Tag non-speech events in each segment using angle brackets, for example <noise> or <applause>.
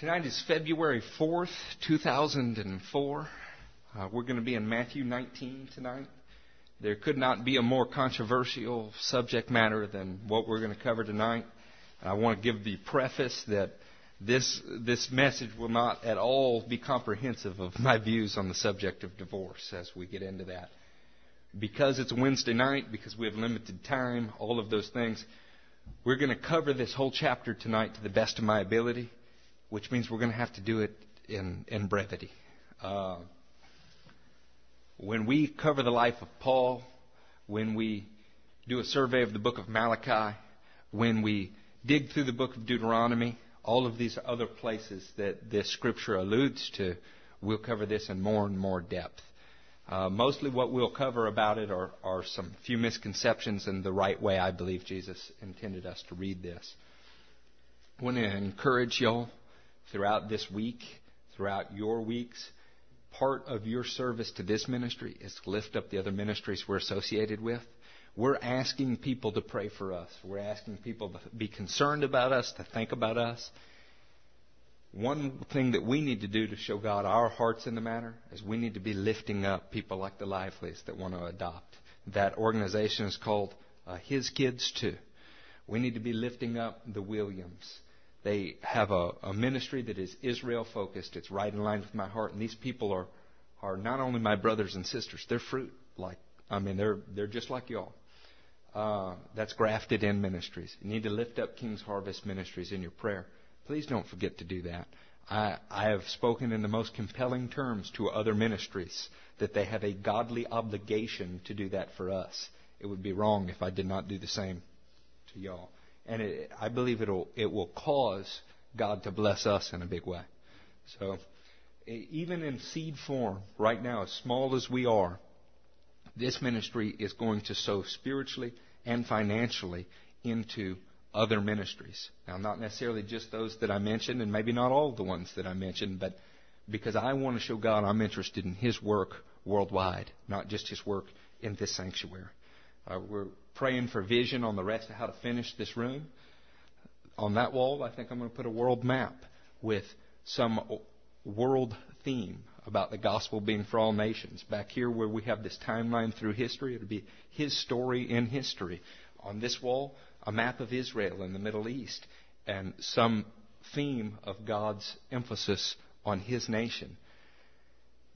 Tonight is February 4th, 2004. Uh, we're going to be in Matthew 19 tonight. There could not be a more controversial subject matter than what we're going to cover tonight. I want to give the preface that this, this message will not at all be comprehensive of my views on the subject of divorce as we get into that. Because it's Wednesday night, because we have limited time, all of those things, we're going to cover this whole chapter tonight to the best of my ability which means we're going to have to do it in, in brevity. Uh, when we cover the life of Paul, when we do a survey of the book of Malachi, when we dig through the book of Deuteronomy, all of these other places that this scripture alludes to, we'll cover this in more and more depth. Uh, mostly what we'll cover about it are, are some few misconceptions and the right way I believe Jesus intended us to read this. I want to encourage y'all throughout this week, throughout your weeks. Part of your service to this ministry is to lift up the other ministries we're associated with. We're asking people to pray for us. We're asking people to be concerned about us, to think about us. One thing that we need to do to show God our hearts in the matter is we need to be lifting up people like the Livelies that want to adopt. That organization is called uh, His Kids Too. We need to be lifting up the Williams they have a, a ministry that is Israel focused. It's right in line with my heart. And these people are, are not only my brothers and sisters, they're fruit like, I mean, they're, they're just like y'all. Uh, that's grafted in ministries. You need to lift up King's Harvest Ministries in your prayer. Please don't forget to do that. I, I have spoken in the most compelling terms to other ministries that they have a godly obligation to do that for us. It would be wrong if I did not do the same to y'all and it, I believe it'll it will cause God to bless us in a big way. So, even in seed form, right now, as small as we are, this ministry is going to sow spiritually and financially into other ministries. Now, not necessarily just those that I mentioned, and maybe not all the ones that I mentioned, but because I want to show God I'm interested in His work worldwide, not just His work in this sanctuary. Uh, we're praying for vision on the rest of how to finish this room. On that wall, I think I'm going to put a world map with some world theme about the gospel being for all nations. Back here, where we have this timeline through history, it'll be his story in history. On this wall, a map of Israel in the Middle East and some theme of God's emphasis on his nation.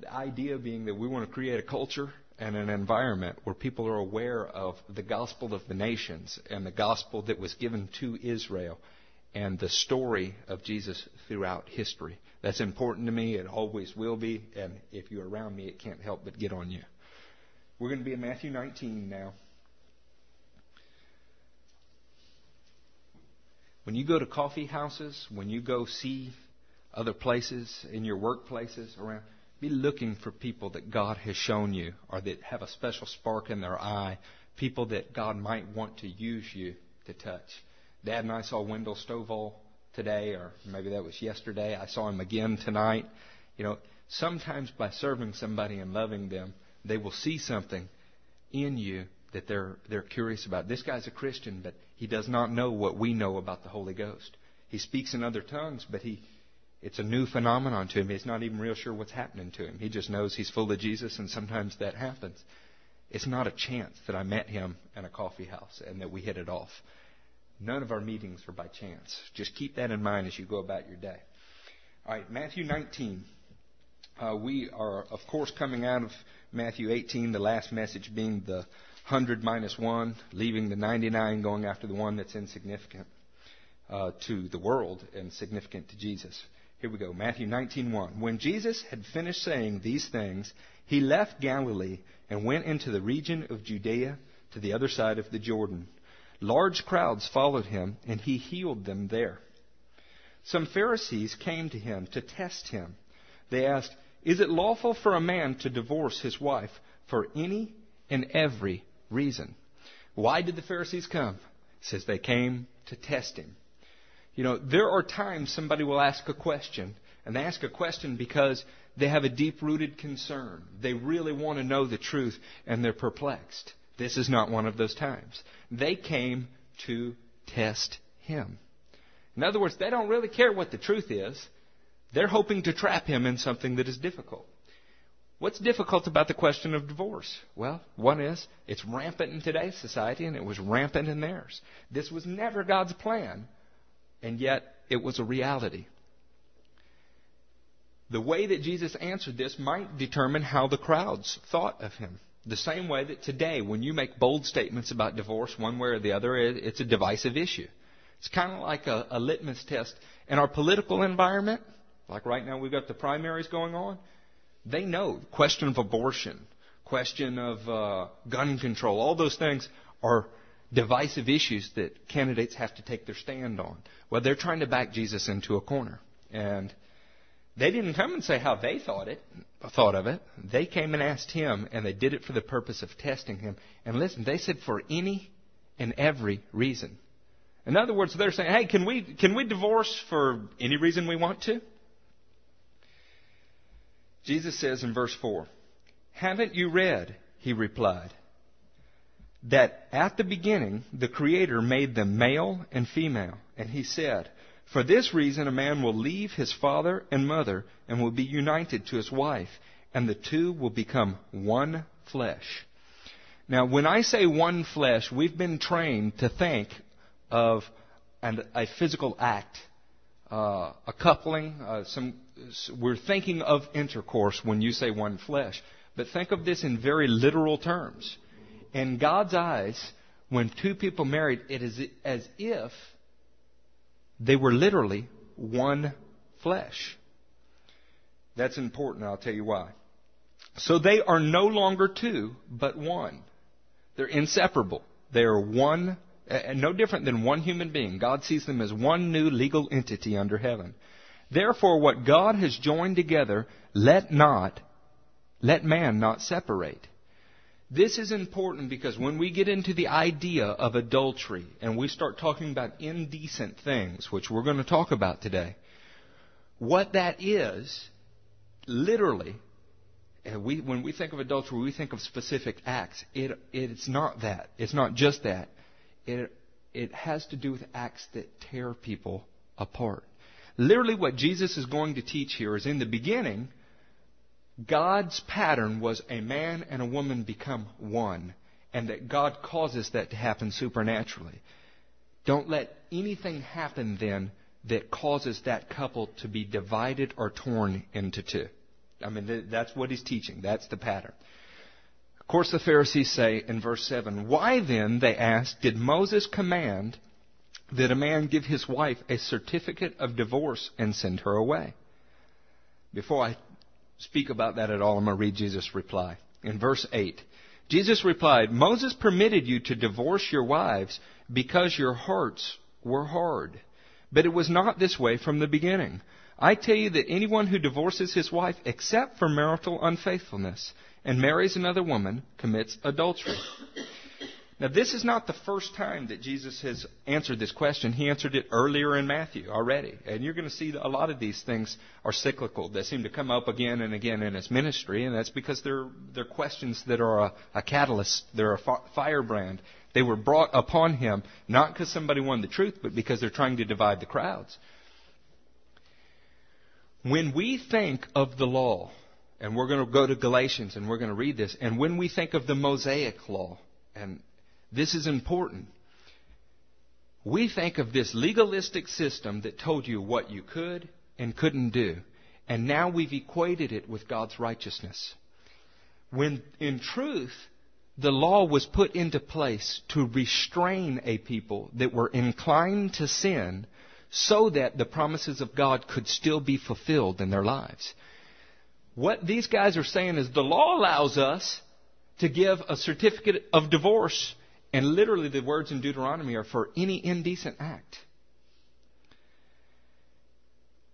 The idea being that we want to create a culture and an environment where people are aware of the gospel of the nations and the gospel that was given to Israel and the story of Jesus throughout history. That's important to me. It always will be. And if you're around me, it can't help but get on you. We're going to be in Matthew 19 now. When you go to coffee houses, when you go see other places in your workplaces around, be looking for people that God has shown you or that have a special spark in their eye, people that God might want to use you to touch. Dad and I saw Wendell Stovall today, or maybe that was yesterday. I saw him again tonight. You know, sometimes by serving somebody and loving them, they will see something in you that they're they're curious about. This guy's a Christian, but he does not know what we know about the Holy Ghost. He speaks in other tongues, but he it's a new phenomenon to him. He's not even real sure what's happening to him. He just knows he's full of Jesus, and sometimes that happens. It's not a chance that I met him in a coffee house and that we hit it off. None of our meetings are by chance. Just keep that in mind as you go about your day. All right, Matthew 19. Uh, we are, of course, coming out of Matthew 18, the last message being the 100 minus 1, leaving the 99, going after the one that's insignificant uh, to the world and significant to Jesus. Here we go. Matthew 19:1. When Jesus had finished saying these things, he left Galilee and went into the region of Judea to the other side of the Jordan. Large crowds followed him, and he healed them there. Some Pharisees came to him to test him. They asked, Is it lawful for a man to divorce his wife for any and every reason? Why did the Pharisees come? It says they came to test him. You know, there are times somebody will ask a question, and they ask a question because they have a deep rooted concern. They really want to know the truth, and they're perplexed. This is not one of those times. They came to test him. In other words, they don't really care what the truth is. They're hoping to trap him in something that is difficult. What's difficult about the question of divorce? Well, one is it's rampant in today's society and it was rampant in theirs. This was never God's plan, and yet it was a reality. The way that Jesus answered this might determine how the crowds thought of him. The same way that today, when you make bold statements about divorce one way or the other, it's a divisive issue. It's kind of like a, a litmus test. In our political environment, like right now we've got the primaries going on, they know the question of abortion, question of uh, gun control, all those things are divisive issues that candidates have to take their stand on. Well, they're trying to back Jesus into a corner. And they didn't come and say how they thought it, thought of it. They came and asked him, and they did it for the purpose of testing him. And listen, they said for any and every reason. In other words, they're saying, "Hey, can we can we divorce for any reason we want to?" Jesus says in verse 4, "Haven't you read?" he replied, "that at the beginning the Creator made them male and female, and he said, for this reason, a man will leave his father and mother and will be united to his wife, and the two will become one flesh. Now, when I say one flesh, we've been trained to think of an, a physical act, uh, a coupling. Uh, some, we're thinking of intercourse when you say one flesh. But think of this in very literal terms. In God's eyes, when two people married, it is as if they were literally one flesh. That's important, I'll tell you why. So they are no longer two, but one. They're inseparable. They are one, and no different than one human being. God sees them as one new legal entity under heaven. Therefore, what God has joined together, let not, let man not separate. This is important because when we get into the idea of adultery and we start talking about indecent things, which we're going to talk about today, what that is, literally, we, when we think of adultery, we think of specific acts. It, it's not that. It's not just that. It, it has to do with acts that tear people apart. Literally, what Jesus is going to teach here is in the beginning, God's pattern was a man and a woman become one, and that God causes that to happen supernaturally. Don't let anything happen then that causes that couple to be divided or torn into two. I mean, that's what he's teaching. That's the pattern. Of course, the Pharisees say in verse 7, Why then, they ask, did Moses command that a man give his wife a certificate of divorce and send her away? Before I speak about that at all, I'm going to read Jesus' reply. In verse 8, Jesus replied, Moses permitted you to divorce your wives because your hearts were hard. But it was not this way from the beginning. I tell you that anyone who divorces his wife except for marital unfaithfulness and marries another woman commits adultery. Now, this is not the first time that Jesus has answered this question. He answered it earlier in Matthew already. And you're going to see a lot of these things are cyclical. They seem to come up again and again in his ministry, and that's because they're, they're questions that are a, a catalyst, they're a firebrand. They were brought upon him not because somebody wanted the truth, but because they're trying to divide the crowds. When we think of the law, and we're going to go to Galatians and we're going to read this, and when we think of the Mosaic law, and this is important. We think of this legalistic system that told you what you could and couldn't do, and now we've equated it with God's righteousness. When in truth, the law was put into place to restrain a people that were inclined to sin so that the promises of God could still be fulfilled in their lives. What these guys are saying is the law allows us to give a certificate of divorce and literally, the words in Deuteronomy are for any indecent act.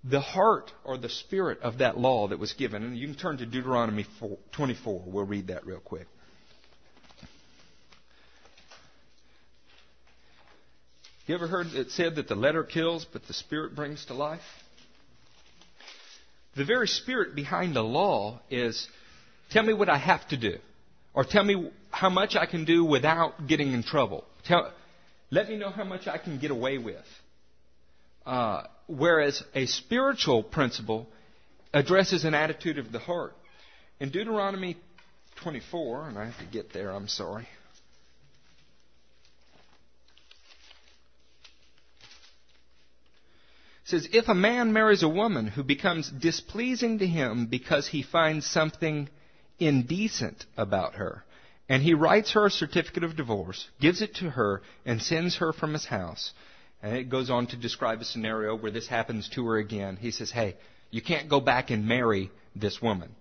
The heart or the spirit of that law that was given, and you can turn to Deuteronomy 24. We'll read that real quick. You ever heard it said that the letter kills, but the spirit brings to life? The very spirit behind the law is tell me what I have to do. Or tell me how much I can do without getting in trouble. Tell, let me know how much I can get away with. Uh, whereas a spiritual principle addresses an attitude of the heart. In Deuteronomy 24, and I have to get there, I'm sorry. says, If a man marries a woman who becomes displeasing to him because he finds something indecent about her, and he writes her a certificate of divorce, gives it to her, and sends her from his house, and it goes on to describe a scenario where this happens to her again. He says, Hey, you can't go back and marry this woman.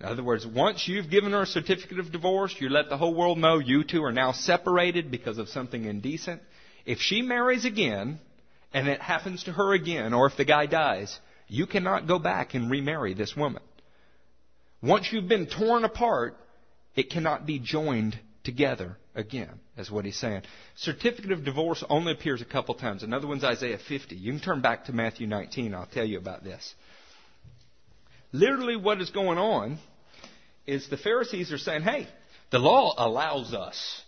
In other words, once you've given her a certificate of divorce, you let the whole world know you two are now separated because of something indecent. If she marries again, and it happens to her again, or if the guy dies, you cannot go back and remarry this woman. Once you've been torn apart, it cannot be joined together again, is what he's saying. Certificate of divorce only appears a couple times. Another one's Isaiah 50. You can turn back to Matthew 19. I'll tell you about this. Literally, what is going on is the Pharisees are saying, hey, the law allows us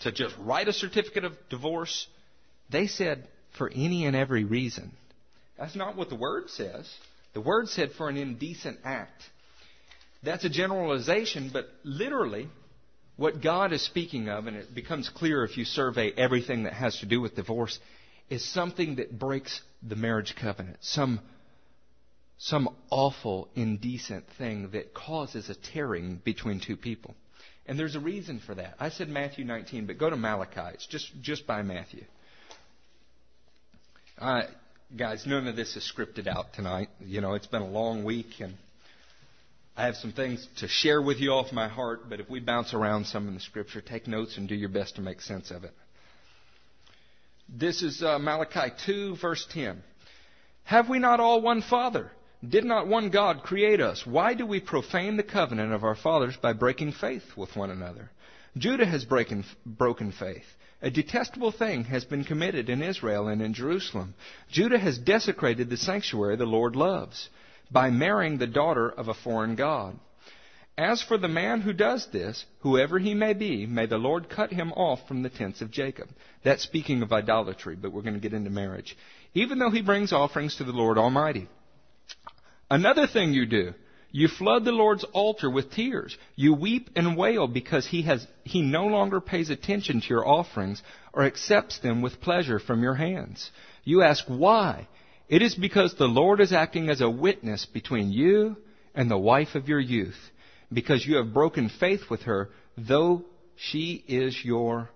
to just write a certificate of divorce. They said, for any and every reason. That's not what the Word says. The Word said for an indecent act. That's a generalization, but literally, what God is speaking of, and it becomes clear if you survey everything that has to do with divorce, is something that breaks the marriage covenant. Some, some awful, indecent thing that causes a tearing between two people. And there's a reason for that. I said Matthew 19, but go to Malachi. It's just, just by Matthew. Uh, guys, none of this is scripted out tonight. You know, it's been a long week, and I have some things to share with you off my heart, but if we bounce around some in the scripture, take notes and do your best to make sense of it. This is uh, Malachi 2, verse 10. Have we not all one Father? Did not one God create us? Why do we profane the covenant of our fathers by breaking faith with one another? Judah has breaking, broken faith. A detestable thing has been committed in Israel and in Jerusalem. Judah has desecrated the sanctuary the Lord loves by marrying the daughter of a foreign god. As for the man who does this, whoever he may be, may the Lord cut him off from the tents of Jacob. That's speaking of idolatry, but we're going to get into marriage. Even though he brings offerings to the Lord Almighty. Another thing you do, you flood the Lord's altar with tears. You weep and wail because he has, he no longer pays attention to your offerings or accepts them with pleasure from your hands. You ask why? It is because the Lord is acting as a witness between you and the wife of your youth, because you have broken faith with her, though she is your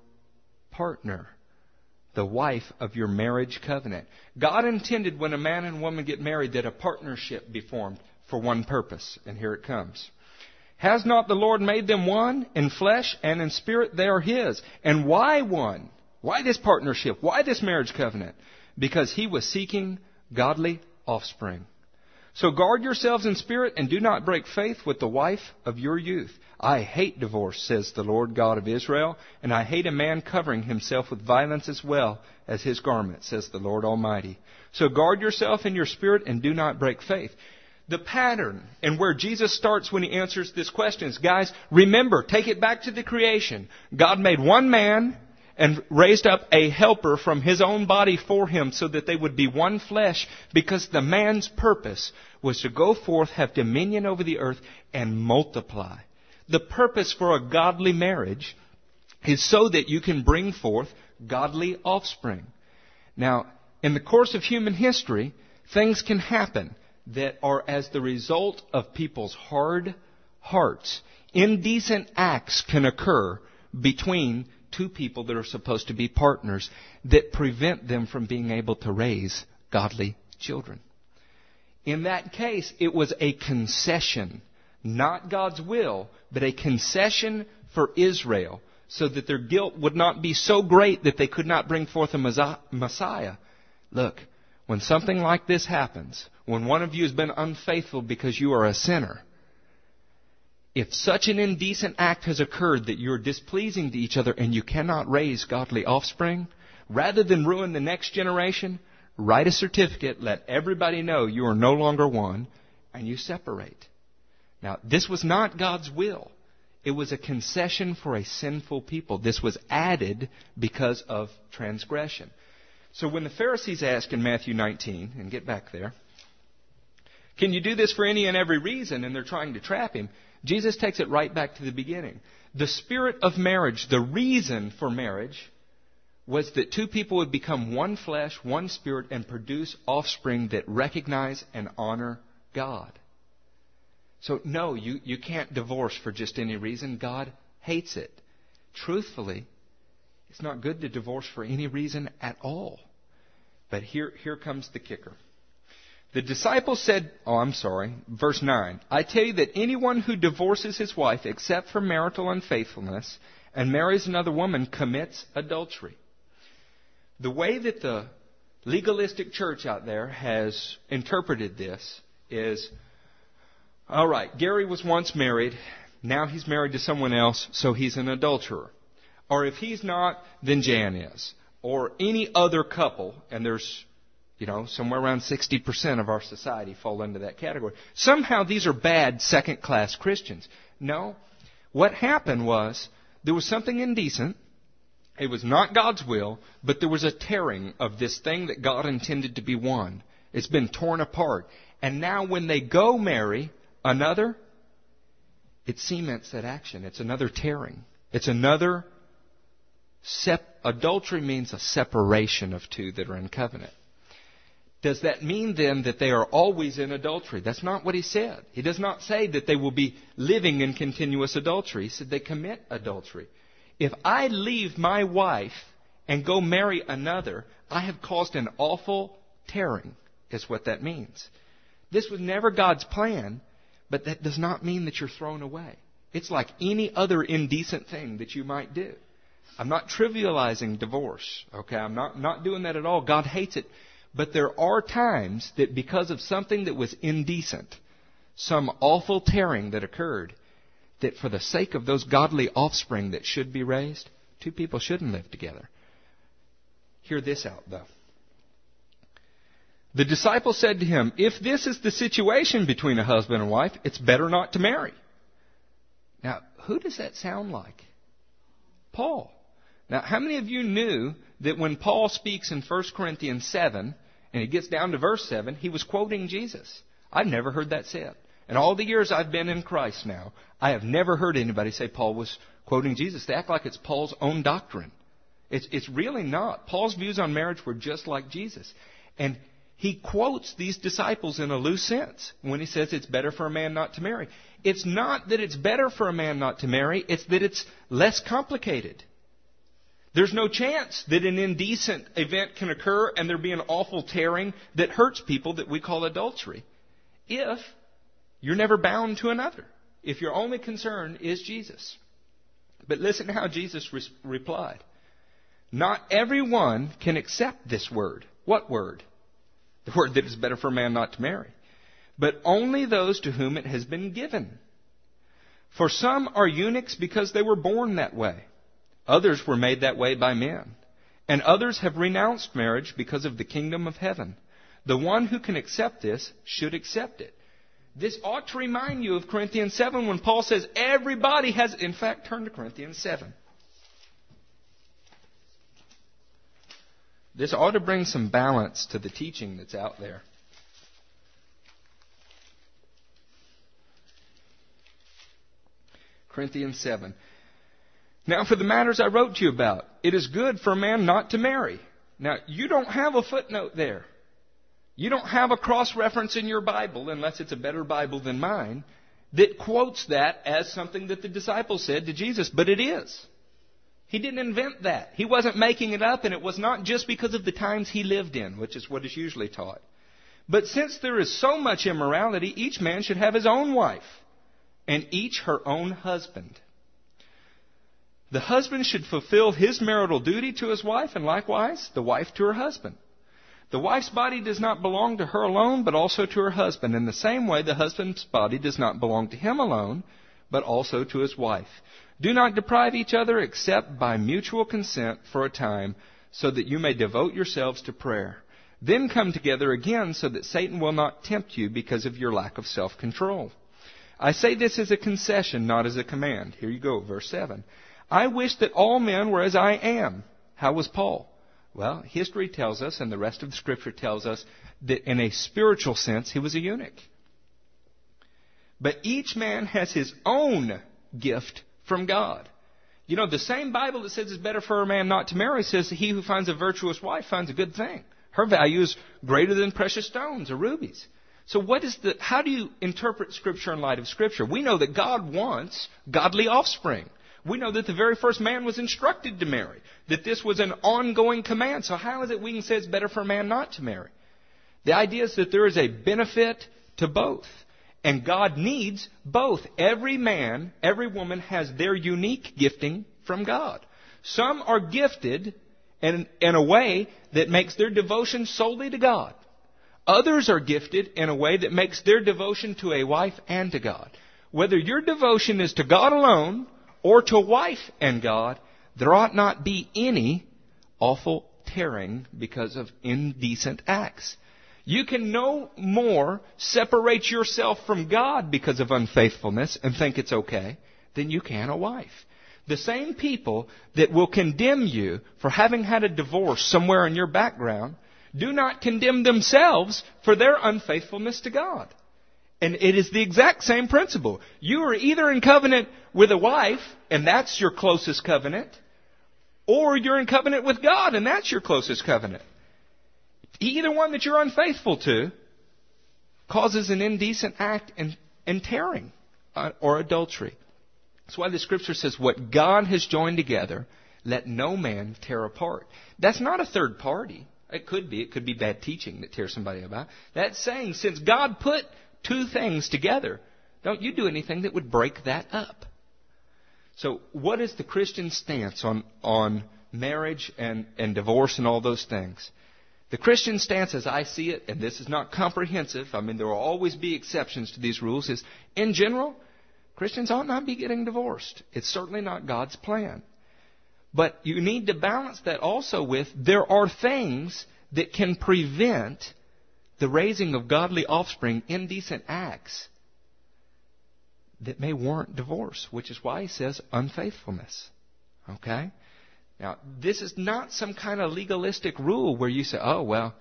partner, the wife of your marriage covenant. God intended when a man and woman get married that a partnership be formed for one purpose, and here it comes. Has not the Lord made them one in flesh and in spirit? They are His. And why one? Why this partnership? Why this marriage covenant? Because He was seeking godly offspring. So guard yourselves in spirit and do not break faith with the wife of your youth. I hate divorce, says the Lord God of Israel, and I hate a man covering himself with violence as well as his garment, says the Lord Almighty. So guard yourself in your spirit and do not break faith the pattern and where Jesus starts when he answers this question is, guys, remember, take it back to the creation. God made one man and raised up a helper from his own body for him so that they would be one flesh because the man's purpose was to go forth, have dominion over the earth, and multiply. The purpose for a godly marriage is so that you can bring forth godly offspring. Now, in the course of human history, things can happen that are as the result of people's hard hearts. Indecent acts can occur between two people that are supposed to be partners that prevent them from being able to raise godly children. In that case, it was a concession, not God's will, but a concession for Israel so that their guilt would not be so great that they could not bring forth a Messiah. Look, when something like this happens, when one of you has been unfaithful because you are a sinner, if such an indecent act has occurred that you're displeasing to each other and you cannot raise godly offspring, rather than ruin the next generation, write a certificate, let everybody know you are no longer one, and you separate. Now, this was not God's will. It was a concession for a sinful people. This was added because of transgression. So when the Pharisees ask in Matthew 19, and get back there, can you do this for any and every reason? And they're trying to trap him. Jesus takes it right back to the beginning. The spirit of marriage, the reason for marriage, was that two people would become one flesh, one spirit, and produce offspring that recognize and honor God. So, no, you, you can't divorce for just any reason. God hates it. Truthfully, it's not good to divorce for any reason at all. But here, here comes the kicker. The disciples said, oh, I'm sorry, verse 9, I tell you that anyone who divorces his wife except for marital unfaithfulness and marries another woman commits adultery. The way that the legalistic church out there has interpreted this is, all right, Gary was once married, now he's married to someone else, so he's an adulterer. Or if he's not, then Jan is. Or any other couple, and there's you know, somewhere around 60% of our society fall into that category. Somehow these are bad second class Christians. No. What happened was there was something indecent. It was not God's will, but there was a tearing of this thing that God intended to be one. It's been torn apart. And now when they go marry another, it cements that action. It's another tearing. It's another sep- adultery means a separation of two that are in covenant. Does that mean then that they are always in adultery? That's not what he said. He does not say that they will be living in continuous adultery. He said they commit adultery. If I leave my wife and go marry another, I have caused an awful tearing, is what that means. This was never God's plan, but that does not mean that you're thrown away. It's like any other indecent thing that you might do. I'm not trivializing divorce, okay? I'm not, not doing that at all. God hates it. But there are times that because of something that was indecent, some awful tearing that occurred, that for the sake of those godly offspring that should be raised, two people shouldn't live together. Hear this out, though. The disciple said to him, If this is the situation between a husband and wife, it's better not to marry. Now, who does that sound like? Paul. Now, how many of you knew that when Paul speaks in 1 Corinthians 7, and he gets down to verse 7, he was quoting Jesus? I've never heard that said. In all the years I've been in Christ now, I have never heard anybody say Paul was quoting Jesus. They act like it's Paul's own doctrine. It's, it's really not. Paul's views on marriage were just like Jesus. And he quotes these disciples in a loose sense when he says it's better for a man not to marry. It's not that it's better for a man not to marry, it's that it's less complicated. There's no chance that an indecent event can occur and there be an awful tearing that hurts people that we call adultery. If you're never bound to another. If your only concern is Jesus. But listen to how Jesus re- replied. Not everyone can accept this word. What word? The word that is better for a man not to marry. But only those to whom it has been given. For some are eunuchs because they were born that way Others were made that way by men. And others have renounced marriage because of the kingdom of heaven. The one who can accept this should accept it. This ought to remind you of Corinthians 7 when Paul says everybody has, in fact, turn to Corinthians 7. This ought to bring some balance to the teaching that's out there. Corinthians 7. Now, for the matters I wrote to you about, it is good for a man not to marry. Now, you don't have a footnote there. You don't have a cross reference in your Bible, unless it's a better Bible than mine, that quotes that as something that the disciples said to Jesus, but it is. He didn't invent that. He wasn't making it up, and it was not just because of the times he lived in, which is what is usually taught. But since there is so much immorality, each man should have his own wife, and each her own husband. The husband should fulfill his marital duty to his wife, and likewise the wife to her husband. The wife's body does not belong to her alone, but also to her husband. In the same way, the husband's body does not belong to him alone, but also to his wife. Do not deprive each other except by mutual consent for a time, so that you may devote yourselves to prayer. Then come together again so that Satan will not tempt you because of your lack of self control. I say this as a concession, not as a command. Here you go, verse 7. I wish that all men were as I am. How was Paul? Well, history tells us, and the rest of the scripture tells us, that in a spiritual sense, he was a eunuch. But each man has his own gift from God. You know, the same Bible that says it's better for a man not to marry says that he who finds a virtuous wife finds a good thing. Her value is greater than precious stones or rubies. So what is the, how do you interpret Scripture in light of Scripture? We know that God wants godly offspring. We know that the very first man was instructed to marry, that this was an ongoing command. So how is it we can say it's better for a man not to marry? The idea is that there is a benefit to both. And God needs both. Every man, every woman has their unique gifting from God. Some are gifted in, in a way that makes their devotion solely to God. Others are gifted in a way that makes their devotion to a wife and to God. Whether your devotion is to God alone or to wife and God, there ought not be any awful tearing because of indecent acts. You can no more separate yourself from God because of unfaithfulness and think it's okay than you can a wife. The same people that will condemn you for having had a divorce somewhere in your background do not condemn themselves for their unfaithfulness to God. And it is the exact same principle. You are either in covenant with a wife, and that's your closest covenant, or you're in covenant with God, and that's your closest covenant. Either one that you're unfaithful to causes an indecent act and, and tearing uh, or adultery. That's why the scripture says, What God has joined together, let no man tear apart. That's not a third party. It could be. It could be bad teaching that tears somebody about. That's saying, since God put two things together, don't you do anything that would break that up. So, what is the Christian stance on, on marriage and, and divorce and all those things? The Christian stance, as I see it, and this is not comprehensive, I mean, there will always be exceptions to these rules, is in general, Christians ought not be getting divorced. It's certainly not God's plan. But you need to balance that also with there are things that can prevent the raising of godly offspring, indecent acts that may warrant divorce, which is why he says unfaithfulness. Okay? Now, this is not some kind of legalistic rule where you say, oh, well,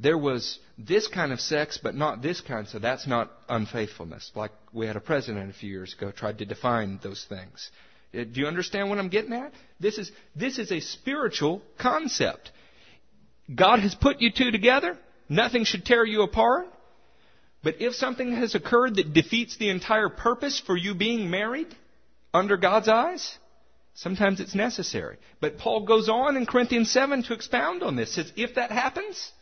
there was this kind of sex, but not this kind, so that's not unfaithfulness. Like we had a president a few years ago tried to define those things. Uh, do you understand what I'm getting at? This is, this is a spiritual concept. God has put you two together. Nothing should tear you apart. But if something has occurred that defeats the entire purpose for you being married under God's eyes, sometimes it's necessary. But Paul goes on in Corinthians 7 to expound on this. Says, if that happens,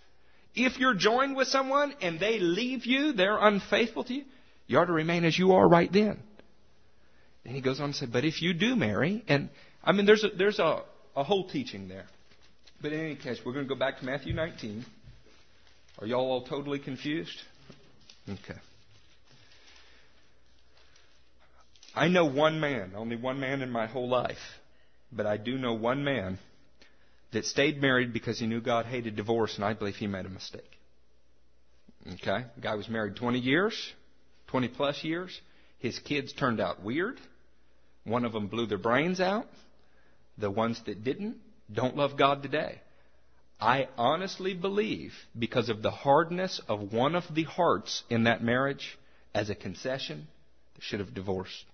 if you're joined with someone and they leave you, they're unfaithful to you, you are to remain as you are right then. And he goes on to say, but if you do marry, and I mean, there's a, there's a, a whole teaching there. But in any case, we're going to go back to Matthew 19. Are y'all all totally confused? Okay. I know one man, only one man in my whole life, but I do know one man that stayed married because he knew God hated divorce, and I believe he made a mistake. Okay? The guy was married 20 years, 20 plus years. His kids turned out weird. One of them blew their brains out. The ones that didn't don't love God today. I honestly believe, because of the hardness of one of the hearts in that marriage, as a concession, they should have divorced.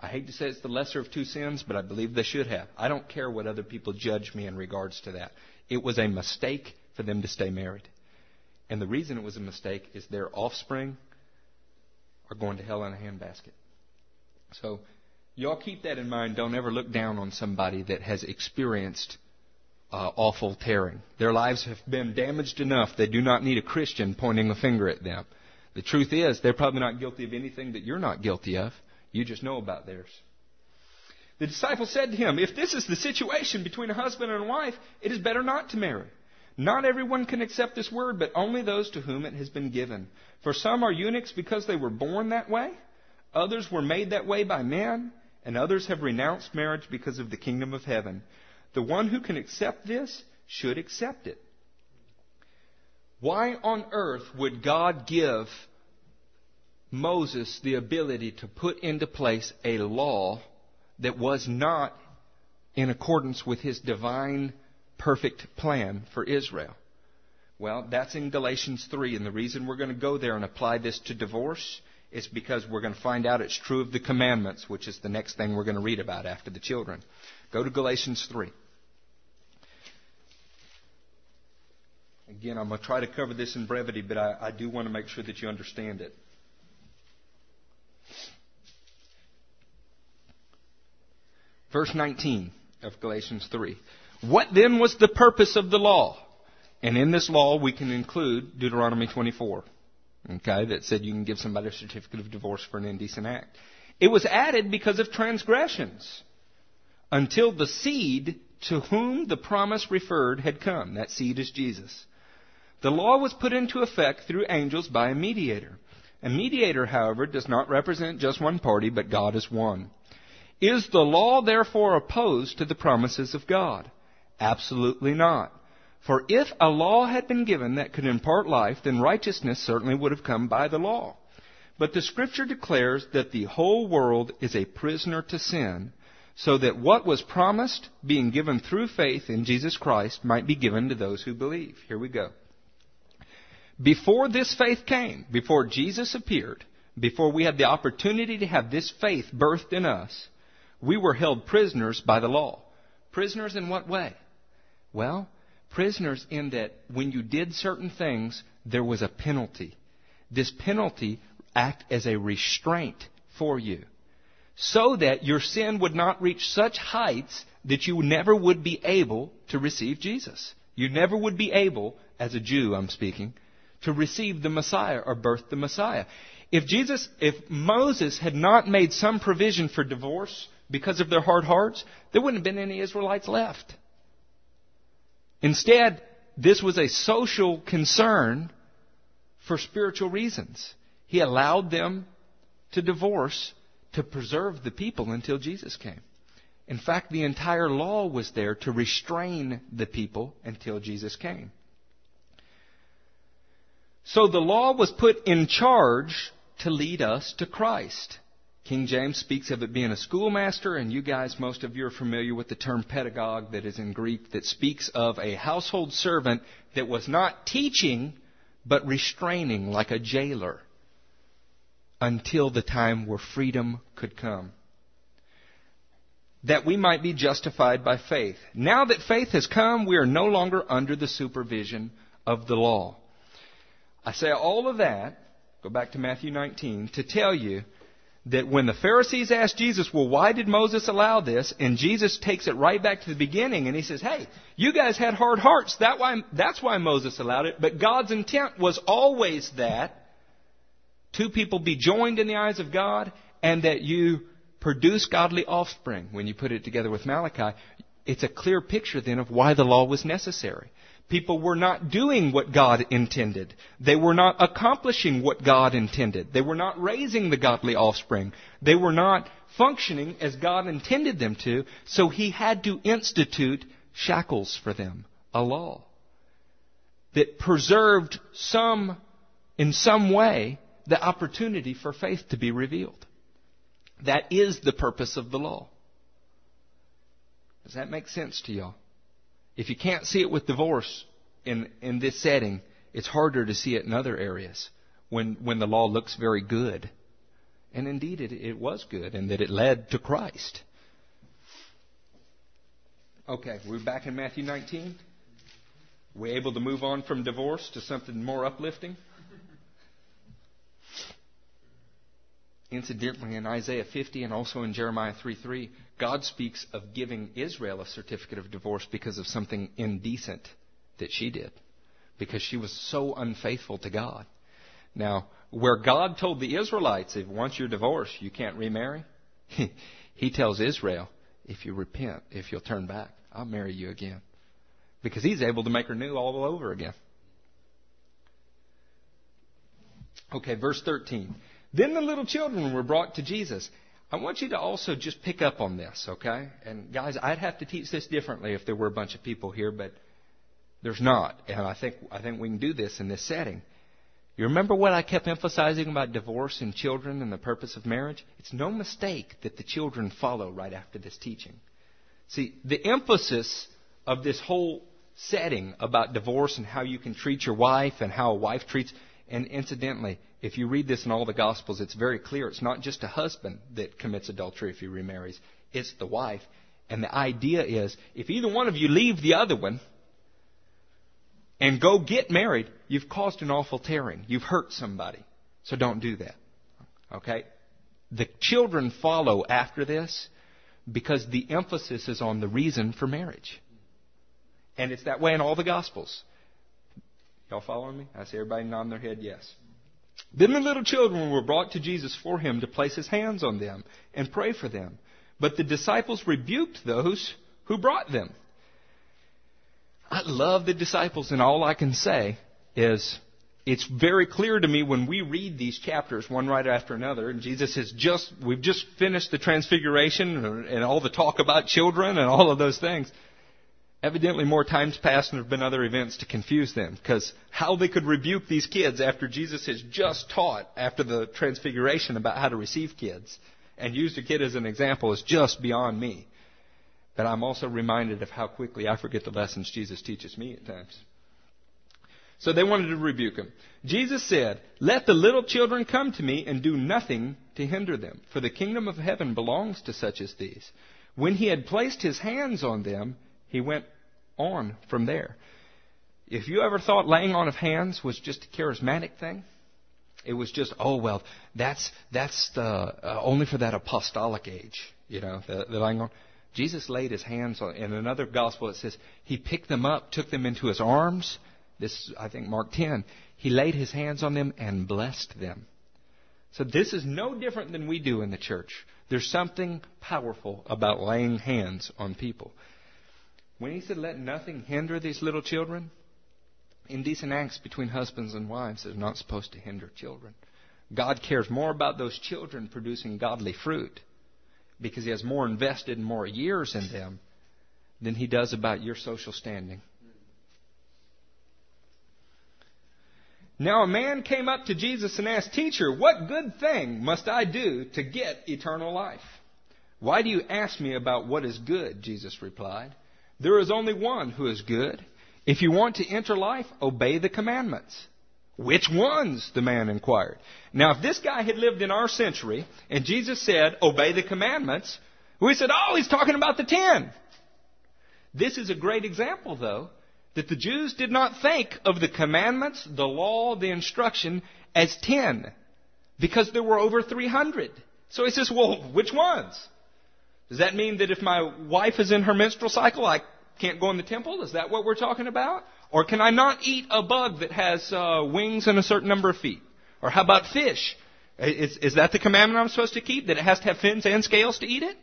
I hate to say it's the lesser of two sins, but I believe they should have. I don't care what other people judge me in regards to that. It was a mistake for them to stay married. And the reason it was a mistake is their offspring are going to hell in a handbasket. So Y'all keep that in mind. Don't ever look down on somebody that has experienced uh, awful tearing. Their lives have been damaged enough. They do not need a Christian pointing a finger at them. The truth is, they're probably not guilty of anything that you're not guilty of. You just know about theirs. The disciple said to him, If this is the situation between a husband and a wife, it is better not to marry. Not everyone can accept this word, but only those to whom it has been given. For some are eunuchs because they were born that way. Others were made that way by men and others have renounced marriage because of the kingdom of heaven. The one who can accept this should accept it. Why on earth would God give Moses the ability to put into place a law that was not in accordance with his divine perfect plan for Israel? Well, that's in Galatians 3, and the reason we're going to go there and apply this to divorce is because we're going to find out it's true of the commandments, which is the next thing we're going to read about after the children. Go to Galatians 3. Again, I'm going to try to cover this in brevity, but I, I do want to make sure that you understand it. Verse 19 of Galatians 3. What then was the purpose of the law? And in this law, we can include Deuteronomy 24, okay, that said you can give somebody a certificate of divorce for an indecent act. It was added because of transgressions until the seed to whom the promise referred had come. That seed is Jesus. The law was put into effect through angels by a mediator. A mediator, however, does not represent just one party, but God is one. Is the law therefore opposed to the promises of God? Absolutely not. For if a law had been given that could impart life, then righteousness certainly would have come by the law. But the scripture declares that the whole world is a prisoner to sin, so that what was promised, being given through faith in Jesus Christ, might be given to those who believe. Here we go. Before this faith came, before Jesus appeared, before we had the opportunity to have this faith birthed in us, we were held prisoners by the law. Prisoners in what way? Well, prisoners in that when you did certain things, there was a penalty. This penalty act as a restraint for you so that your sin would not reach such heights that you never would be able to receive Jesus. You never would be able, as a Jew I'm speaking, to receive the Messiah or birth the Messiah. If Jesus, if Moses had not made some provision for divorce because of their hard hearts, there wouldn't have been any Israelites left. Instead, this was a social concern for spiritual reasons. He allowed them to divorce to preserve the people until Jesus came. In fact, the entire law was there to restrain the people until Jesus came. So the law was put in charge to lead us to Christ. King James speaks of it being a schoolmaster, and you guys, most of you are familiar with the term pedagogue that is in Greek that speaks of a household servant that was not teaching, but restraining like a jailer until the time where freedom could come. That we might be justified by faith. Now that faith has come, we are no longer under the supervision of the law. I say all of that, go back to Matthew 19, to tell you that when the Pharisees asked Jesus, well, why did Moses allow this? And Jesus takes it right back to the beginning and he says, hey, you guys had hard hearts. That why, that's why Moses allowed it. But God's intent was always that two people be joined in the eyes of God and that you produce godly offspring. When you put it together with Malachi, it's a clear picture then of why the law was necessary. People were not doing what God intended. They were not accomplishing what God intended. They were not raising the godly offspring. They were not functioning as God intended them to, so He had to institute shackles for them, a law that preserved some, in some way, the opportunity for faith to be revealed. That is the purpose of the law. Does that make sense to y'all? If you can't see it with divorce in, in this setting, it's harder to see it in other areas when, when the law looks very good. And indeed, it, it was good, and that it led to Christ. Okay, we're back in Matthew 19. We're able to move on from divorce to something more uplifting. Incidentally, in Isaiah 50 and also in Jeremiah 3:3, God speaks of giving Israel a certificate of divorce because of something indecent that she did, because she was so unfaithful to God. Now, where God told the Israelites, if once you're divorced, you can't remarry, <laughs> he tells Israel, if you repent, if you'll turn back, I'll marry you again. Because he's able to make her new all over again. Okay, verse 13. Then the little children were brought to Jesus. I want you to also just pick up on this, okay? And guys, I'd have to teach this differently if there were a bunch of people here, but there's not. And I think, I think we can do this in this setting. You remember what I kept emphasizing about divorce and children and the purpose of marriage? It's no mistake that the children follow right after this teaching. See, the emphasis of this whole setting about divorce and how you can treat your wife and how a wife treats. And incidentally, if you read this in all the Gospels, it's very clear. It's not just a husband that commits adultery if he remarries, it's the wife. And the idea is if either one of you leave the other one and go get married, you've caused an awful tearing. You've hurt somebody. So don't do that. Okay? The children follow after this because the emphasis is on the reason for marriage. And it's that way in all the Gospels. Y'all following me? I see everybody nodding their head yes. Then the little children were brought to Jesus for him to place his hands on them and pray for them. But the disciples rebuked those who brought them. I love the disciples, and all I can say is it's very clear to me when we read these chapters one right after another, and Jesus has just, we've just finished the transfiguration and all the talk about children and all of those things. Evidently, more times passed and there have been other events to confuse them. Because how they could rebuke these kids after Jesus has just taught after the transfiguration about how to receive kids and used a kid as an example is just beyond me. But I'm also reminded of how quickly I forget the lessons Jesus teaches me at times. So they wanted to rebuke him. Jesus said, Let the little children come to me and do nothing to hinder them, for the kingdom of heaven belongs to such as these. When he had placed his hands on them, he went on from there. If you ever thought laying on of hands was just a charismatic thing, it was just, oh well, that's that's the uh, only for that apostolic age, you know, the, the laying on. Jesus laid his hands on. In another gospel, it says he picked them up, took them into his arms, this, I think, Mark 10. He laid his hands on them and blessed them. So this is no different than we do in the church. There's something powerful about laying hands on people. When he said, let nothing hinder these little children, indecent acts between husbands and wives is not supposed to hinder children. God cares more about those children producing godly fruit because he has more invested and more years in them than he does about your social standing Now a man came up to Jesus and asked, Teacher, what good thing must I do to get eternal life? Why do you ask me about what is good? Jesus replied. There is only one who is good. If you want to enter life, obey the commandments. Which ones? the man inquired. Now, if this guy had lived in our century and Jesus said, obey the commandments, we said, oh, he's talking about the ten. This is a great example, though, that the Jews did not think of the commandments, the law, the instruction as ten, because there were over 300. So he says, well, which ones? Does that mean that if my wife is in her menstrual cycle, I can't go in the temple? Is that what we're talking about? Or can I not eat a bug that has uh, wings and a certain number of feet? Or how about fish? Is, is that the commandment I'm supposed to keep? That it has to have fins and scales to eat it?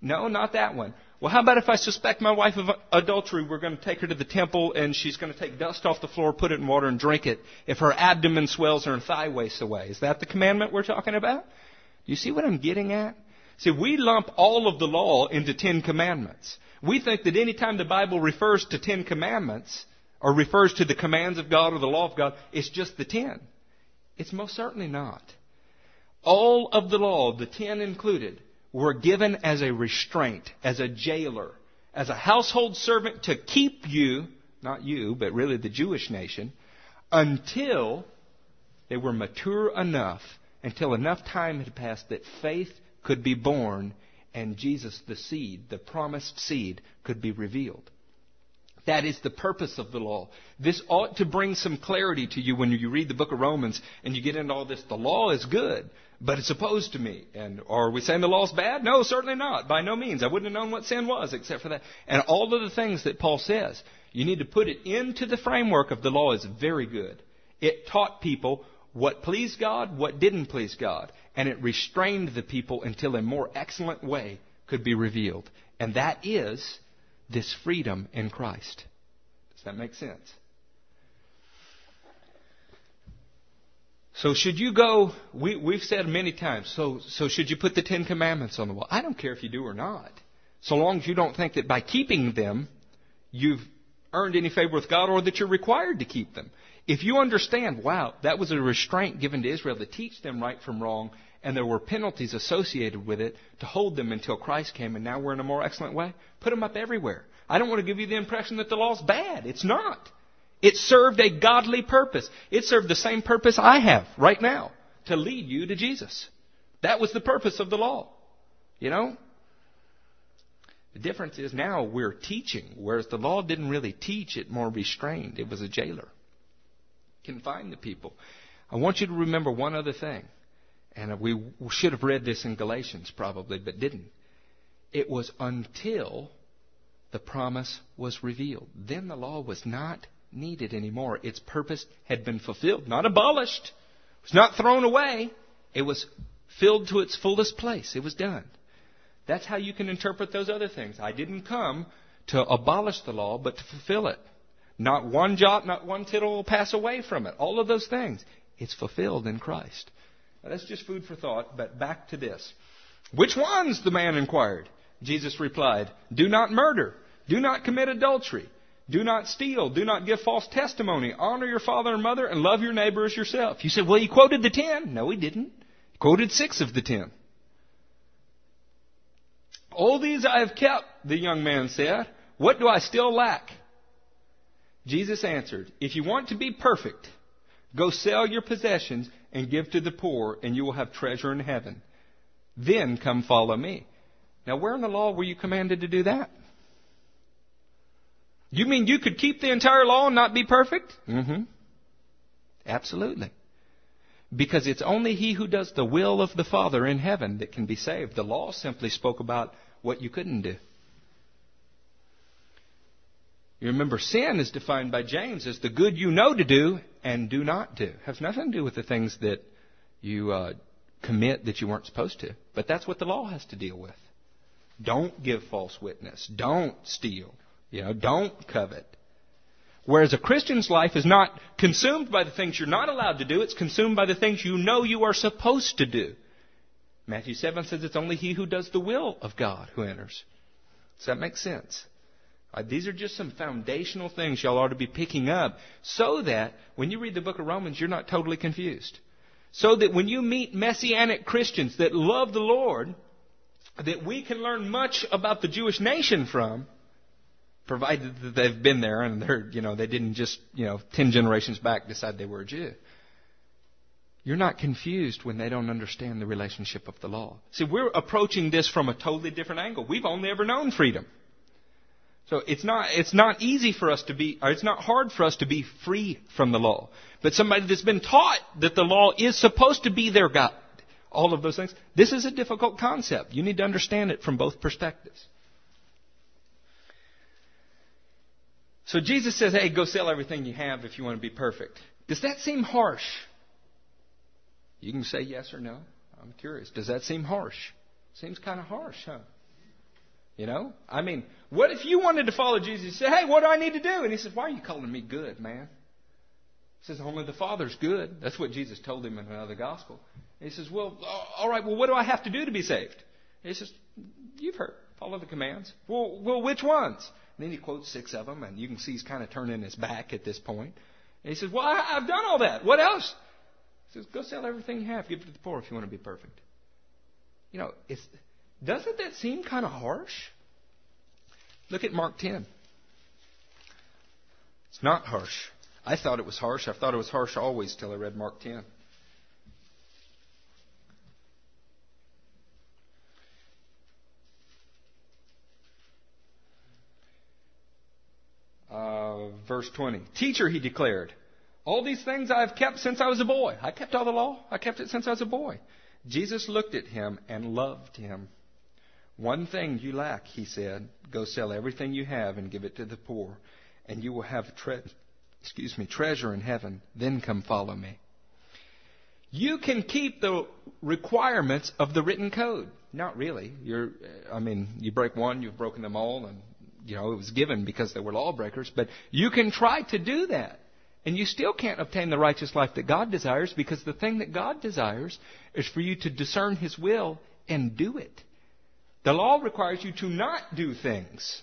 No, not that one. Well, how about if I suspect my wife of adultery? We're going to take her to the temple and she's going to take dust off the floor, put it in water, and drink it if her abdomen swells and her thigh wastes away. Is that the commandment we're talking about? Do you see what I'm getting at? See, we lump all of the law into Ten Commandments. We think that any time the Bible refers to Ten Commandments, or refers to the commands of God or the law of God, it's just the ten. It's most certainly not. All of the law, the ten included, were given as a restraint, as a jailer, as a household servant to keep you, not you, but really the Jewish nation, until they were mature enough, until enough time had passed that faith could be born and Jesus, the seed, the promised seed, could be revealed. That is the purpose of the law. This ought to bring some clarity to you when you read the book of Romans and you get into all this. The law is good, but it's opposed to me. And are we saying the law's bad? No, certainly not. By no means. I wouldn't have known what sin was except for that. And all of the things that Paul says, you need to put it into the framework of the law is very good. It taught people what pleased God, what didn't please God, and it restrained the people until a more excellent way could be revealed. And that is this freedom in Christ. Does that make sense? So should you go, we, we've said many times, so, so should you put the Ten Commandments on the wall? I don't care if you do or not. So long as you don't think that by keeping them, you've earned any favor with God or that you're required to keep them. If you understand, wow, that was a restraint given to Israel to teach them right from wrong, and there were penalties associated with it to hold them until Christ came, and now we're in a more excellent way, put them up everywhere. I don't want to give you the impression that the law's bad. It's not. It served a godly purpose. It served the same purpose I have right now to lead you to Jesus. That was the purpose of the law. You know? The difference is now we're teaching, whereas the law didn't really teach, it more restrained. It was a jailer. Confine the people. I want you to remember one other thing. And we should have read this in Galatians probably, but didn't. It was until the promise was revealed. Then the law was not needed anymore. Its purpose had been fulfilled, not abolished. It was not thrown away. It was filled to its fullest place. It was done. That's how you can interpret those other things. I didn't come to abolish the law, but to fulfill it. Not one jot, not one tittle will pass away from it. All of those things. It's fulfilled in Christ. Now, that's just food for thought, but back to this. Which ones? the man inquired. Jesus replied, Do not murder. Do not commit adultery. Do not steal. Do not give false testimony. Honor your father and mother and love your neighbor as yourself. You said, well, he quoted the ten. No, he didn't. He quoted six of the ten. All these I have kept, the young man said. What do I still lack? Jesus answered, If you want to be perfect, go sell your possessions and give to the poor, and you will have treasure in heaven. Then come follow me. Now, where in the law were you commanded to do that? You mean you could keep the entire law and not be perfect? Mm-hmm. Absolutely. Because it's only he who does the will of the Father in heaven that can be saved. The law simply spoke about what you couldn't do. You remember, sin is defined by James as the good you know to do and do not do. It has nothing to do with the things that you uh, commit that you weren't supposed to. But that's what the law has to deal with. Don't give false witness. Don't steal. You know, don't covet. Whereas a Christian's life is not consumed by the things you're not allowed to do, it's consumed by the things you know you are supposed to do. Matthew 7 says it's only he who does the will of God who enters. Does that make sense? These are just some foundational things y'all ought to be picking up so that when you read the book of Romans, you're not totally confused. So that when you meet Messianic Christians that love the Lord, that we can learn much about the Jewish nation from, provided that they've been there and they're, you know, they didn't just, you know, ten generations back decide they were a Jew. You're not confused when they don't understand the relationship of the law. See, we're approaching this from a totally different angle. We've only ever known freedom. So it's not, it's not easy for us to be, or it's not hard for us to be free from the law. But somebody that's been taught that the law is supposed to be their God, all of those things, this is a difficult concept. You need to understand it from both perspectives. So Jesus says, hey, go sell everything you have if you want to be perfect. Does that seem harsh? You can say yes or no. I'm curious. Does that seem harsh? Seems kind of harsh, huh? You know? I mean, what if you wanted to follow Jesus? You say, hey, what do I need to do? And he says, why are you calling me good, man? He says, only the Father's good. That's what Jesus told him in another gospel. And he says, well, all right, well, what do I have to do to be saved? And he says, you've heard. Follow the commands. Well, well, which ones? And then he quotes six of them, and you can see he's kind of turning his back at this point. And he says, well, I've done all that. What else? He says, go sell everything you have. Give it to the poor if you want to be perfect. You know, it's, doesn't that seem kind of harsh? Look at Mark 10. It's not harsh. I thought it was harsh. I thought it was harsh always till I read Mark 10. Uh, verse 20. Teacher, he declared, all these things I have kept since I was a boy. I kept all the law. I kept it since I was a boy. Jesus looked at him and loved him. One thing you lack, he said. Go sell everything you have and give it to the poor, and you will have tre- excuse me, treasure in heaven. Then come follow me. You can keep the requirements of the written code. Not really. You're, I mean, you break one, you've broken them all, and you know it was given because they were lawbreakers. But you can try to do that. And you still can't obtain the righteous life that God desires because the thing that God desires is for you to discern His will and do it. The law requires you to not do things.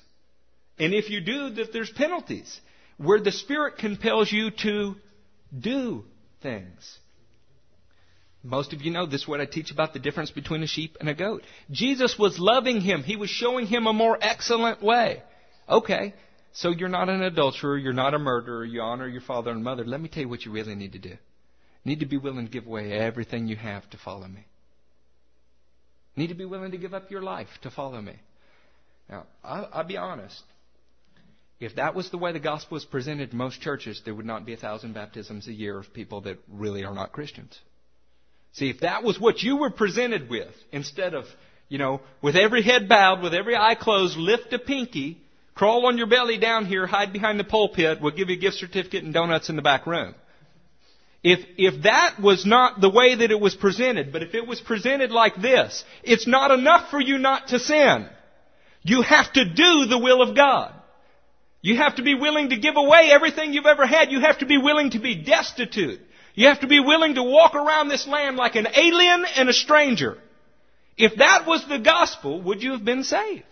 And if you do, that there's penalties. Where the Spirit compels you to do things. Most of you know this is what I teach about the difference between a sheep and a goat. Jesus was loving him. He was showing him a more excellent way. Okay, so you're not an adulterer, you're not a murderer, you honor your father and mother. Let me tell you what you really need to do. You need to be willing to give away everything you have to follow me. Need to be willing to give up your life to follow me. Now, I'll, I'll be honest. If that was the way the gospel was presented to most churches, there would not be a thousand baptisms a year of people that really are not Christians. See, if that was what you were presented with, instead of, you know, with every head bowed, with every eye closed, lift a pinky, crawl on your belly down here, hide behind the pulpit, we'll give you a gift certificate and donuts in the back room. If, if that was not the way that it was presented, but if it was presented like this, it's not enough for you not to sin. You have to do the will of God. You have to be willing to give away everything you've ever had. You have to be willing to be destitute. You have to be willing to walk around this land like an alien and a stranger. If that was the gospel, would you have been saved?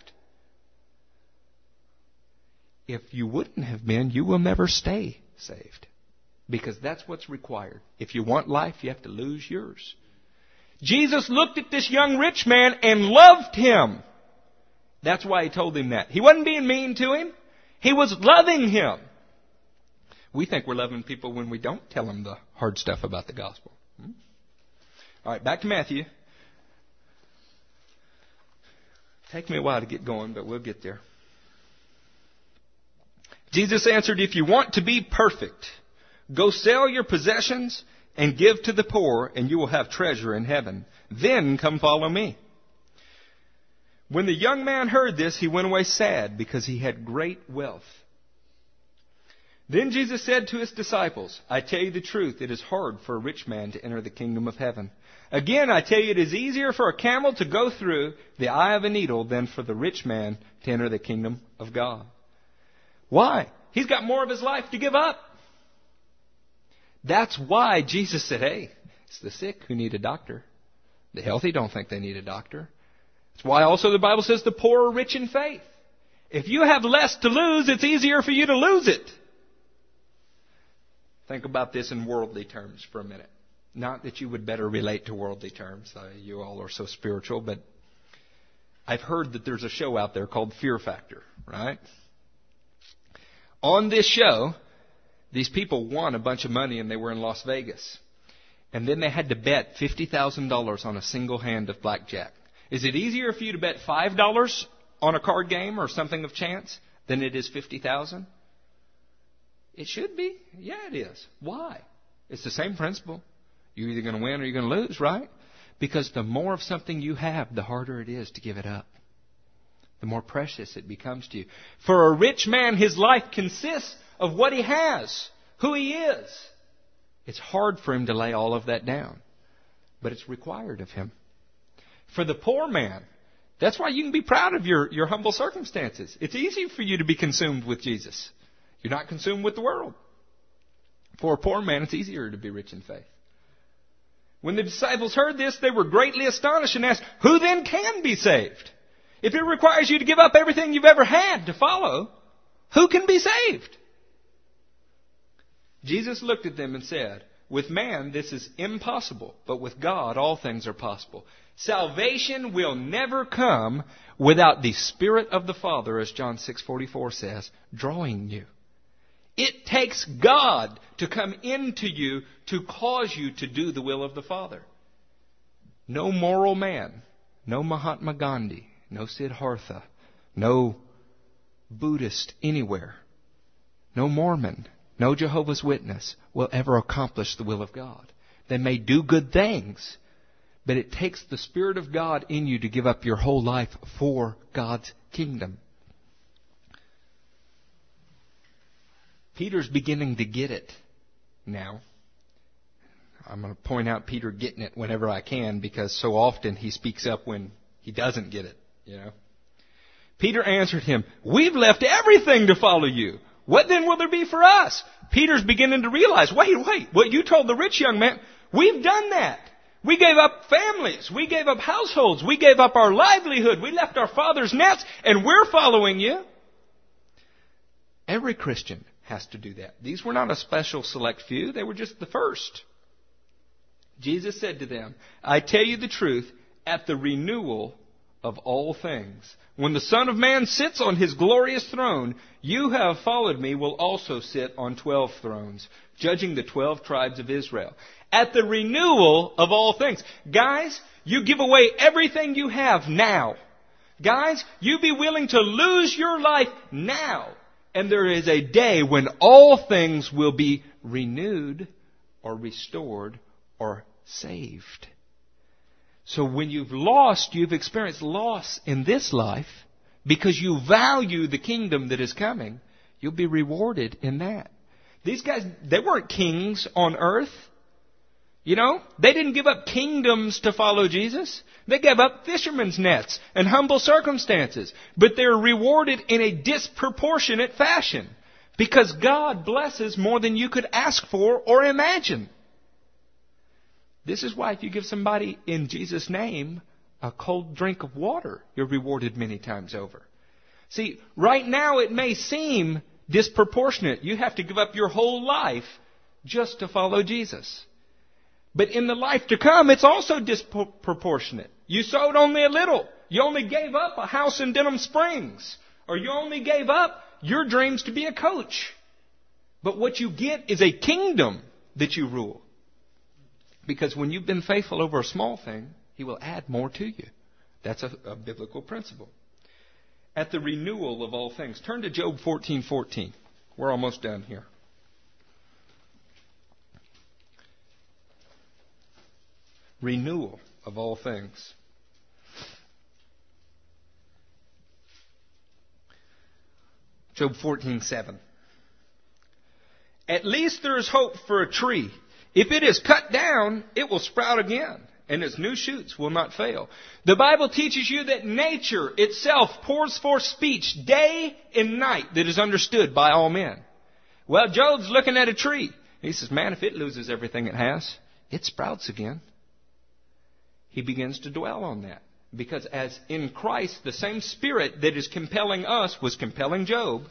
If you wouldn't have been, you will never stay saved. Because that's what's required. If you want life, you have to lose yours. Jesus looked at this young rich man and loved him. That's why he told him that. He wasn't being mean to him. He was loving him. We think we're loving people when we don't tell them the hard stuff about the gospel. Hmm? All right, back to Matthew. Take me a while to get going, but we'll get there. Jesus answered, If you want to be perfect, go sell your possessions and give to the poor, and you will have treasure in heaven. Then come follow me. When the young man heard this, he went away sad because he had great wealth. Then Jesus said to his disciples, I tell you the truth, it is hard for a rich man to enter the kingdom of heaven. Again, I tell you, it is easier for a camel to go through the eye of a needle than for the rich man to enter the kingdom of God. Why? He's got more of his life to give up. That's why Jesus said, hey, it's the sick who need a doctor. The healthy don't think they need a doctor. That's why also the Bible says the poor are rich in faith. If you have less to lose, it's easier for you to lose it. Think about this in worldly terms for a minute. Not that you would better relate to worldly terms. Uh, you all are so spiritual, but I've heard that there's a show out there called Fear Factor, right? On this show, these people won a bunch of money and they were in Las Vegas. And then they had to bet $50,000 on a single hand of blackjack. Is it easier for you to bet $5 on a card game or something of chance than it is 50,000? It should be. Yeah, it is. Why? It's the same principle. You're either going to win or you're going to lose, right? Because the more of something you have, the harder it is to give it up. The more precious it becomes to you. For a rich man, his life consists of what he has, who he is. It's hard for him to lay all of that down, but it's required of him. For the poor man, that's why you can be proud of your, your humble circumstances. It's easy for you to be consumed with Jesus. You're not consumed with the world. For a poor man, it's easier to be rich in faith. When the disciples heard this, they were greatly astonished and asked, Who then can be saved? If it requires you to give up everything you've ever had to follow, who can be saved? Jesus looked at them and said, With man this is impossible, but with God all things are possible. Salvation will never come without the Spirit of the Father, as John 6:44 says, drawing you. It takes God to come into you to cause you to do the will of the Father. No moral man, no Mahatma Gandhi, no Siddhartha, no Buddhist anywhere, no Mormon, no Jehovah's Witness will ever accomplish the will of God. They may do good things, but it takes the Spirit of God in you to give up your whole life for God's kingdom. Peter's beginning to get it now. I'm going to point out Peter getting it whenever I can because so often he speaks up when he doesn't get it, you know. Peter answered him, We've left everything to follow you. What then will there be for us? Peter's beginning to realize, wait, wait, what you told the rich young man, we've done that. We gave up families. We gave up households. We gave up our livelihood. We left our father's nets and we're following you. Every Christian has to do that. These were not a special select few, they were just the first. Jesus said to them, I tell you the truth, at the renewal of all things. When the Son of Man sits on his glorious throne, you who have followed me will also sit on twelve thrones, judging the twelve tribes of Israel. At the renewal of all things. Guys, you give away everything you have now. Guys, you be willing to lose your life now. And there is a day when all things will be renewed or restored or saved. So when you've lost, you've experienced loss in this life because you value the kingdom that is coming. You'll be rewarded in that. These guys, they weren't kings on earth. You know, they didn't give up kingdoms to follow Jesus. They gave up fishermen's nets and humble circumstances. But they're rewarded in a disproportionate fashion because God blesses more than you could ask for or imagine. This is why if you give somebody in Jesus' name a cold drink of water, you're rewarded many times over. See, right now it may seem disproportionate. You have to give up your whole life just to follow Jesus. But in the life to come, it's also disproportionate. You sowed only a little. You only gave up a house in Denham Springs. Or you only gave up your dreams to be a coach. But what you get is a kingdom that you rule. Because when you've been faithful over a small thing, He will add more to you. That's a, a biblical principle. At the renewal of all things. Turn to Job 14:14. We're almost done here. Renewal of all things. Job 14:7. At least there is hope for a tree if it is cut down, it will sprout again, and its new shoots will not fail. The Bible teaches you that nature itself pours forth speech day and night that is understood by all men. Well, Job's looking at a tree. He says, man, if it loses everything it has, it sprouts again. He begins to dwell on that. Because as in Christ, the same spirit that is compelling us was compelling Job.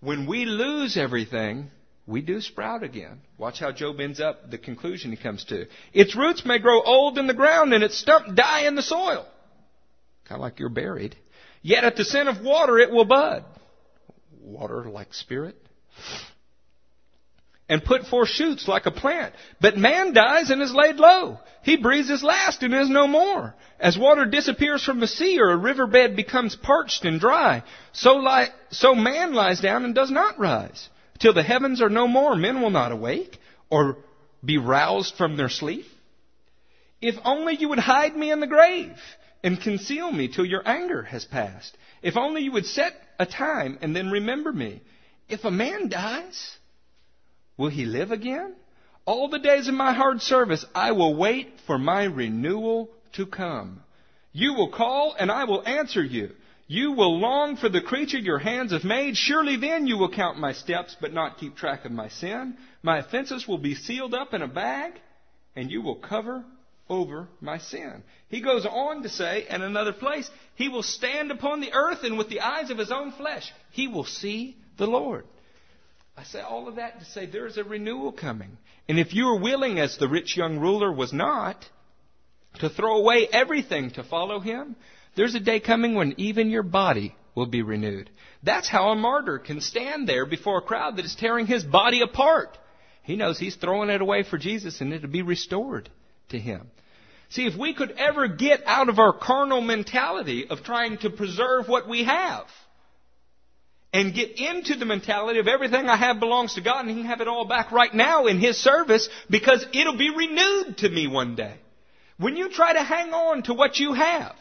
When we lose everything, we do sprout again. Watch how Job ends up, the conclusion he comes to. Its roots may grow old in the ground and its stump die in the soil. Kind of like you're buried. Yet at the scent of water it will bud. Water like spirit. And put forth shoots like a plant. But man dies and is laid low. He breathes his last and is no more. As water disappears from the sea or a riverbed becomes parched and dry, so, li- so man lies down and does not rise. Till the heavens are no more, men will not awake or be roused from their sleep. If only you would hide me in the grave and conceal me till your anger has passed. If only you would set a time and then remember me. If a man dies, will he live again? All the days of my hard service, I will wait for my renewal to come. You will call and I will answer you. You will long for the creature your hands have made. Surely then you will count my steps, but not keep track of my sin. My offenses will be sealed up in a bag, and you will cover over my sin. He goes on to say in another place, He will stand upon the earth, and with the eyes of His own flesh, He will see the Lord. I say all of that to say there is a renewal coming. And if you are willing, as the rich young ruler was not, to throw away everything to follow Him, there's a day coming when even your body will be renewed. That's how a martyr can stand there before a crowd that is tearing his body apart. He knows he's throwing it away for Jesus and it'll be restored to him. See, if we could ever get out of our carnal mentality of trying to preserve what we have and get into the mentality of everything I have belongs to God and He can have it all back right now in His service because it'll be renewed to me one day. When you try to hang on to what you have,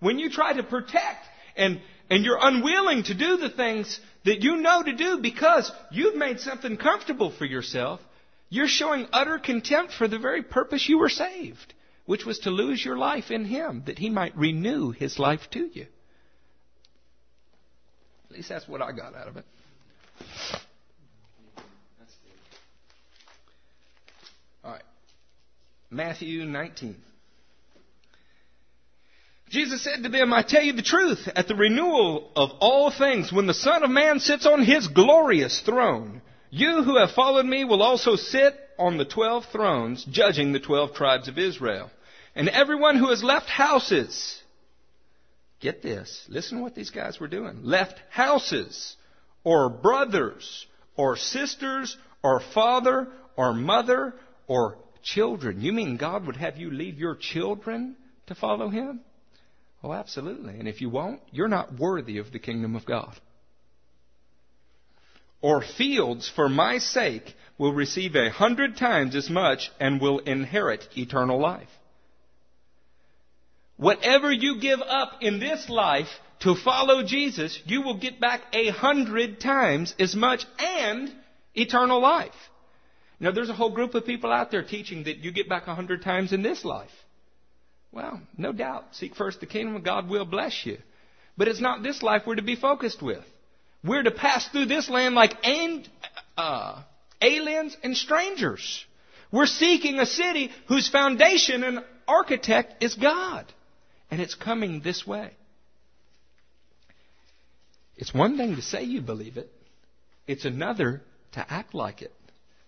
when you try to protect and, and you're unwilling to do the things that you know to do because you've made something comfortable for yourself, you're showing utter contempt for the very purpose you were saved, which was to lose your life in Him, that He might renew His life to you. At least that's what I got out of it. All right. Matthew 19. Jesus said to them, I tell you the truth, at the renewal of all things, when the Son of Man sits on his glorious throne, you who have followed me will also sit on the twelve thrones, judging the twelve tribes of Israel. And everyone who has left houses, get this, listen to what these guys were doing. Left houses, or brothers, or sisters, or father, or mother, or children. You mean God would have you leave your children to follow Him? Oh, absolutely. And if you won't, you're not worthy of the kingdom of God. Or fields for my sake will receive a hundred times as much and will inherit eternal life. Whatever you give up in this life to follow Jesus, you will get back a hundred times as much and eternal life. Now there's a whole group of people out there teaching that you get back a hundred times in this life. Well, no doubt. Seek first the kingdom of God will bless you. But it's not this life we're to be focused with. We're to pass through this land like uh, aliens and strangers. We're seeking a city whose foundation and architect is God. And it's coming this way. It's one thing to say you believe it, it's another to act like it.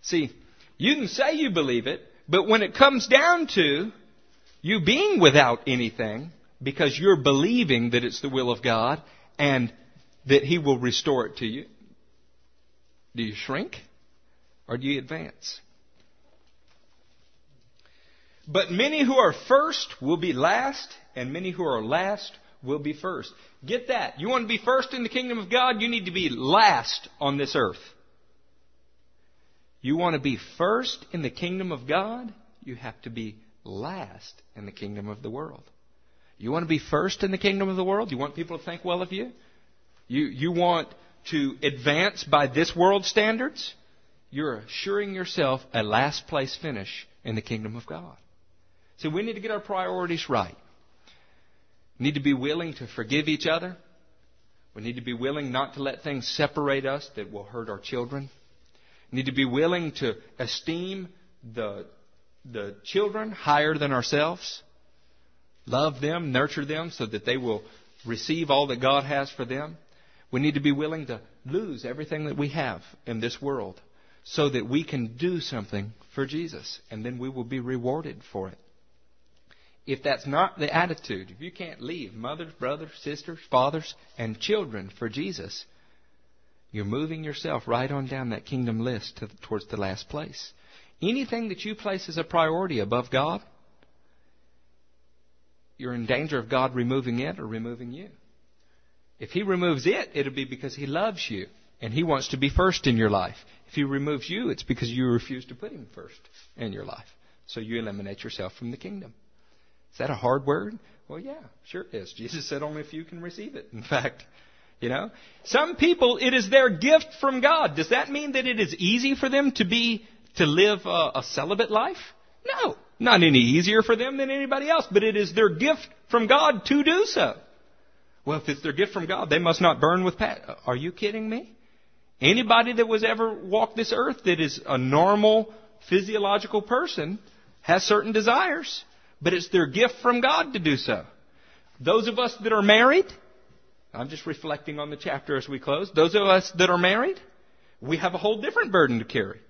See, you can say you believe it, but when it comes down to you being without anything, because you're believing that it's the will of God and that He will restore it to you, do you shrink or do you advance? But many who are first will be last, and many who are last will be first. Get that. You want to be first in the kingdom of God, you need to be last on this earth. You want to be first in the kingdom of God, you have to be last in the kingdom of the world. You want to be first in the kingdom of the world? You want people to think well of you? You, you want to advance by this world standards? You're assuring yourself a last place finish in the kingdom of God. See, we need to get our priorities right. We need to be willing to forgive each other. We need to be willing not to let things separate us that will hurt our children. We need to be willing to esteem the, the children higher than ourselves. Love them, nurture them so that they will receive all that God has for them. We need to be willing to lose everything that we have in this world so that we can do something for Jesus and then we will be rewarded for it. If that's not the attitude, if you can't leave mothers, brothers, sisters, fathers, and children for Jesus, you're moving yourself right on down that kingdom list to, towards the last place. Anything that you place as a priority above God, you're in danger of God removing it or removing you. If He removes it, it'll be because He loves you and He wants to be first in your life. If He removes you, it's because you refuse to put Him first in your life. So you eliminate yourself from the kingdom. Is that a hard word? Well, yeah, sure it is. <laughs> Jesus said only a few can receive it. In fact, you know, some people, it is their gift from God. Does that mean that it is easy for them to be, to live a, a celibate life? No. Not any easier for them than anybody else, but it is their gift from God to do so. Well, if it's their gift from God, they must not burn with passion. Are you kidding me? Anybody that was ever walked this earth that is a normal physiological person has certain desires, but it's their gift from God to do so. Those of us that are married, I'm just reflecting on the chapter as we close. Those of us that are married, we have a whole different burden to carry.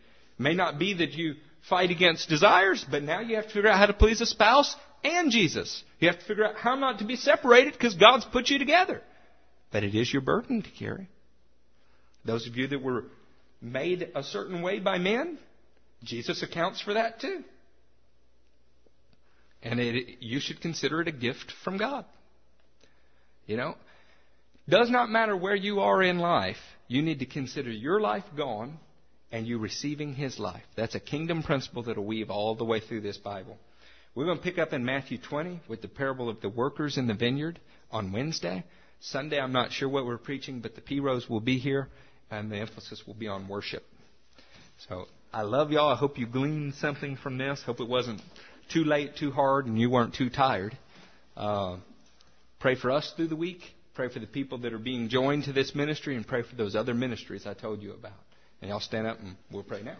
May not be that you fight against desires, but now you have to figure out how to please a spouse and Jesus. You have to figure out how not to be separated because God's put you together. But it is your burden to carry. Those of you that were made a certain way by men, Jesus accounts for that too. And it, you should consider it a gift from God. You know, does not matter where you are in life, you need to consider your life gone and you receiving His life. That's a kingdom principle that'll weave all the way through this Bible. We're going to pick up in Matthew 20 with the parable of the workers in the vineyard on Wednesday. Sunday, I'm not sure what we're preaching, but the P-Rose will be here, and the emphasis will be on worship. So I love y'all. I hope you gleaned something from this. Hope it wasn't too late, too hard, and you weren't too tired. Uh, pray for us through the week. Pray for the people that are being joined to this ministry, and pray for those other ministries I told you about. And y'all stand up and we'll pray now.